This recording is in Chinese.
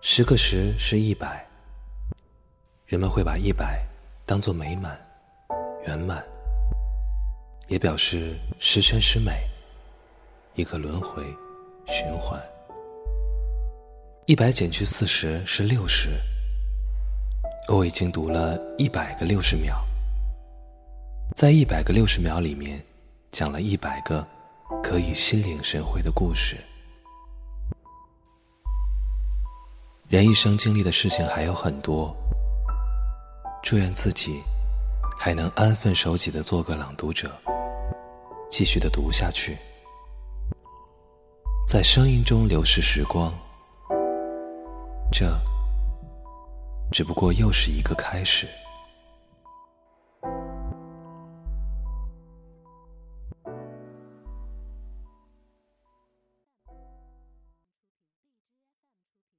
十个十是一百，人们会把一百当作美满、圆满，也表示十全十美，一个轮回循环。一百减去四十是六十，我已经读了一百个六十秒，在一百个六十秒里面，讲了一百个可以心领神会的故事。人一生经历的事情还有很多，祝愿自己还能安分守己的做个朗读者，继续的读下去，在声音中流逝时光。这只不过又是一个开始。